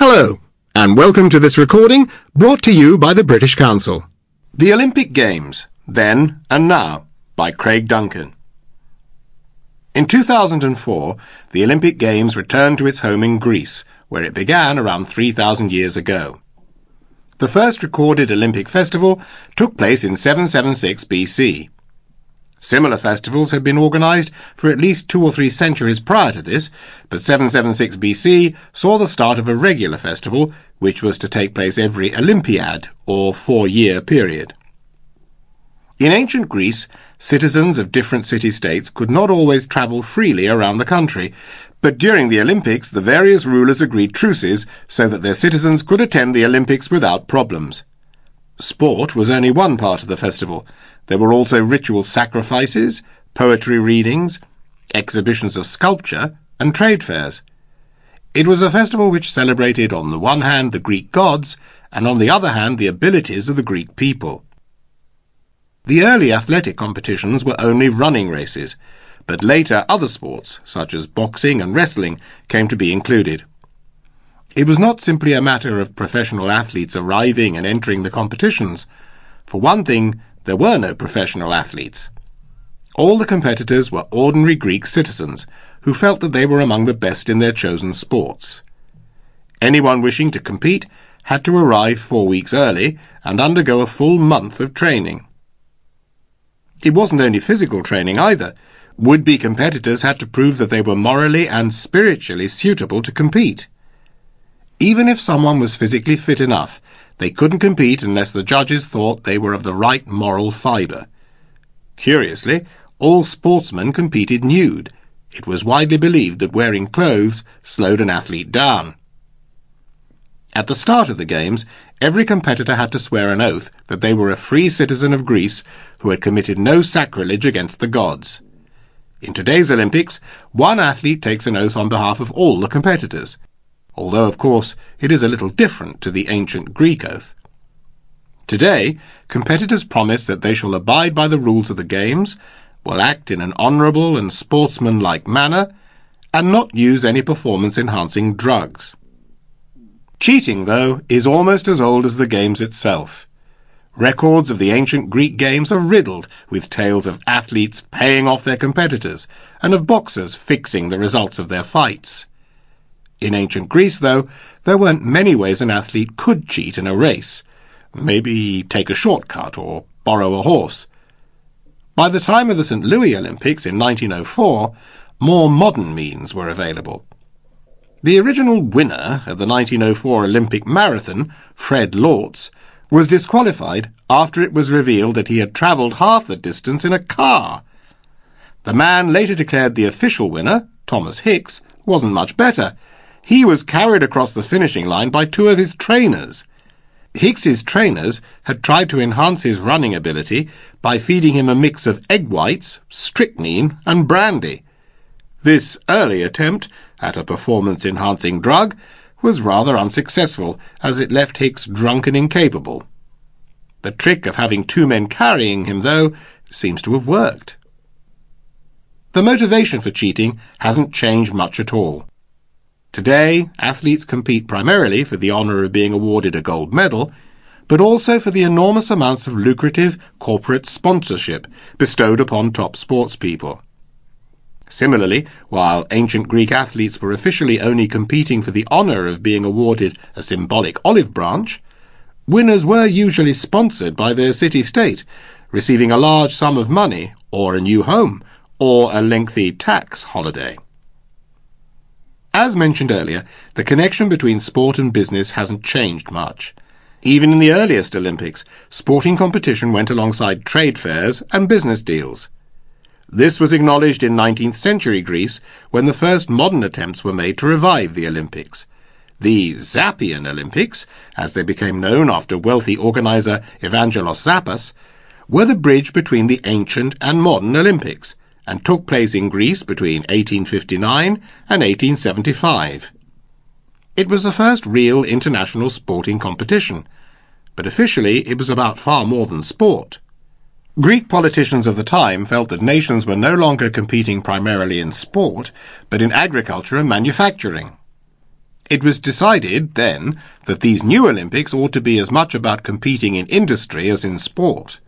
Hello, and welcome to this recording brought to you by the British Council. The Olympic Games, Then and Now, by Craig Duncan. In 2004, the Olympic Games returned to its home in Greece, where it began around 3,000 years ago. The first recorded Olympic festival took place in 776 BC. Similar festivals had been organised for at least two or three centuries prior to this, but 776 BC saw the start of a regular festival, which was to take place every Olympiad, or four-year period. In ancient Greece, citizens of different city-states could not always travel freely around the country, but during the Olympics the various rulers agreed truces so that their citizens could attend the Olympics without problems. Sport was only one part of the festival. There were also ritual sacrifices, poetry readings, exhibitions of sculpture, and trade fairs. It was a festival which celebrated on the one hand the Greek gods, and on the other hand the abilities of the Greek people. The early athletic competitions were only running races, but later other sports, such as boxing and wrestling, came to be included. It was not simply a matter of professional athletes arriving and entering the competitions. For one thing, there were no professional athletes. All the competitors were ordinary Greek citizens who felt that they were among the best in their chosen sports. Anyone wishing to compete had to arrive four weeks early and undergo a full month of training. It wasn't only physical training either. Would-be competitors had to prove that they were morally and spiritually suitable to compete. Even if someone was physically fit enough, they couldn't compete unless the judges thought they were of the right moral fibre. Curiously, all sportsmen competed nude. It was widely believed that wearing clothes slowed an athlete down. At the start of the Games, every competitor had to swear an oath that they were a free citizen of Greece who had committed no sacrilege against the gods. In today's Olympics, one athlete takes an oath on behalf of all the competitors although of course it is a little different to the ancient Greek oath. Today, competitors promise that they shall abide by the rules of the games, will act in an honourable and sportsmanlike manner, and not use any performance-enhancing drugs. Cheating, though, is almost as old as the games itself. Records of the ancient Greek games are riddled with tales of athletes paying off their competitors and of boxers fixing the results of their fights. In ancient Greece, though, there weren't many ways an athlete could cheat in a race. Maybe take a shortcut or borrow a horse. By the time of the St. Louis Olympics in 1904, more modern means were available. The original winner of the 1904 Olympic marathon, Fred Lorz, was disqualified after it was revealed that he had travelled half the distance in a car. The man later declared the official winner, Thomas Hicks, wasn't much better, he was carried across the finishing line by two of his trainers. Hicks's trainers had tried to enhance his running ability by feeding him a mix of egg whites, strychnine, and brandy. This early attempt at a performance-enhancing drug was rather unsuccessful, as it left Hicks drunk and incapable. The trick of having two men carrying him, though, seems to have worked. The motivation for cheating hasn't changed much at all. Today, athletes compete primarily for the honour of being awarded a gold medal, but also for the enormous amounts of lucrative corporate sponsorship bestowed upon top sportspeople. Similarly, while ancient Greek athletes were officially only competing for the honour of being awarded a symbolic olive branch, winners were usually sponsored by their city-state, receiving a large sum of money, or a new home, or a lengthy tax holiday. As mentioned earlier, the connection between sport and business hasn't changed much. Even in the earliest Olympics, sporting competition went alongside trade fairs and business deals. This was acknowledged in 19th century Greece when the first modern attempts were made to revive the Olympics. The Zappian Olympics, as they became known after wealthy organizer Evangelos Zappas, were the bridge between the ancient and modern Olympics, and took place in Greece between 1859 and 1875. It was the first real international sporting competition, but officially it was about far more than sport. Greek politicians of the time felt that nations were no longer competing primarily in sport, but in agriculture and manufacturing. It was decided then that these new Olympics ought to be as much about competing in industry as in sport.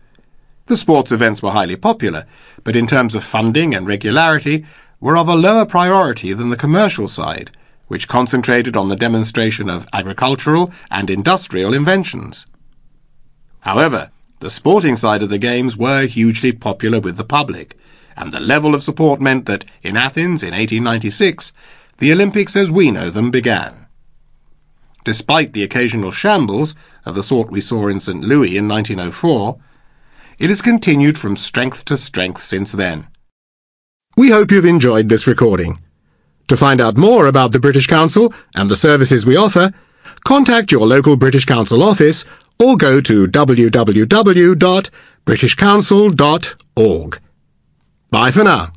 The sports events were highly popular, but in terms of funding and regularity, were of a lower priority than the commercial side, which concentrated on the demonstration of agricultural and industrial inventions. However, the sporting side of the games were hugely popular with the public, and the level of support meant that, in Athens in 1896, the Olympics as we know them began. Despite the occasional shambles, of the sort we saw in St. Louis in 1904, it has continued from strength to strength since then. We hope you've enjoyed this recording. To find out more about the British Council and the services we offer, contact your local British Council office or go to www.britishcouncil.org. Bye for now.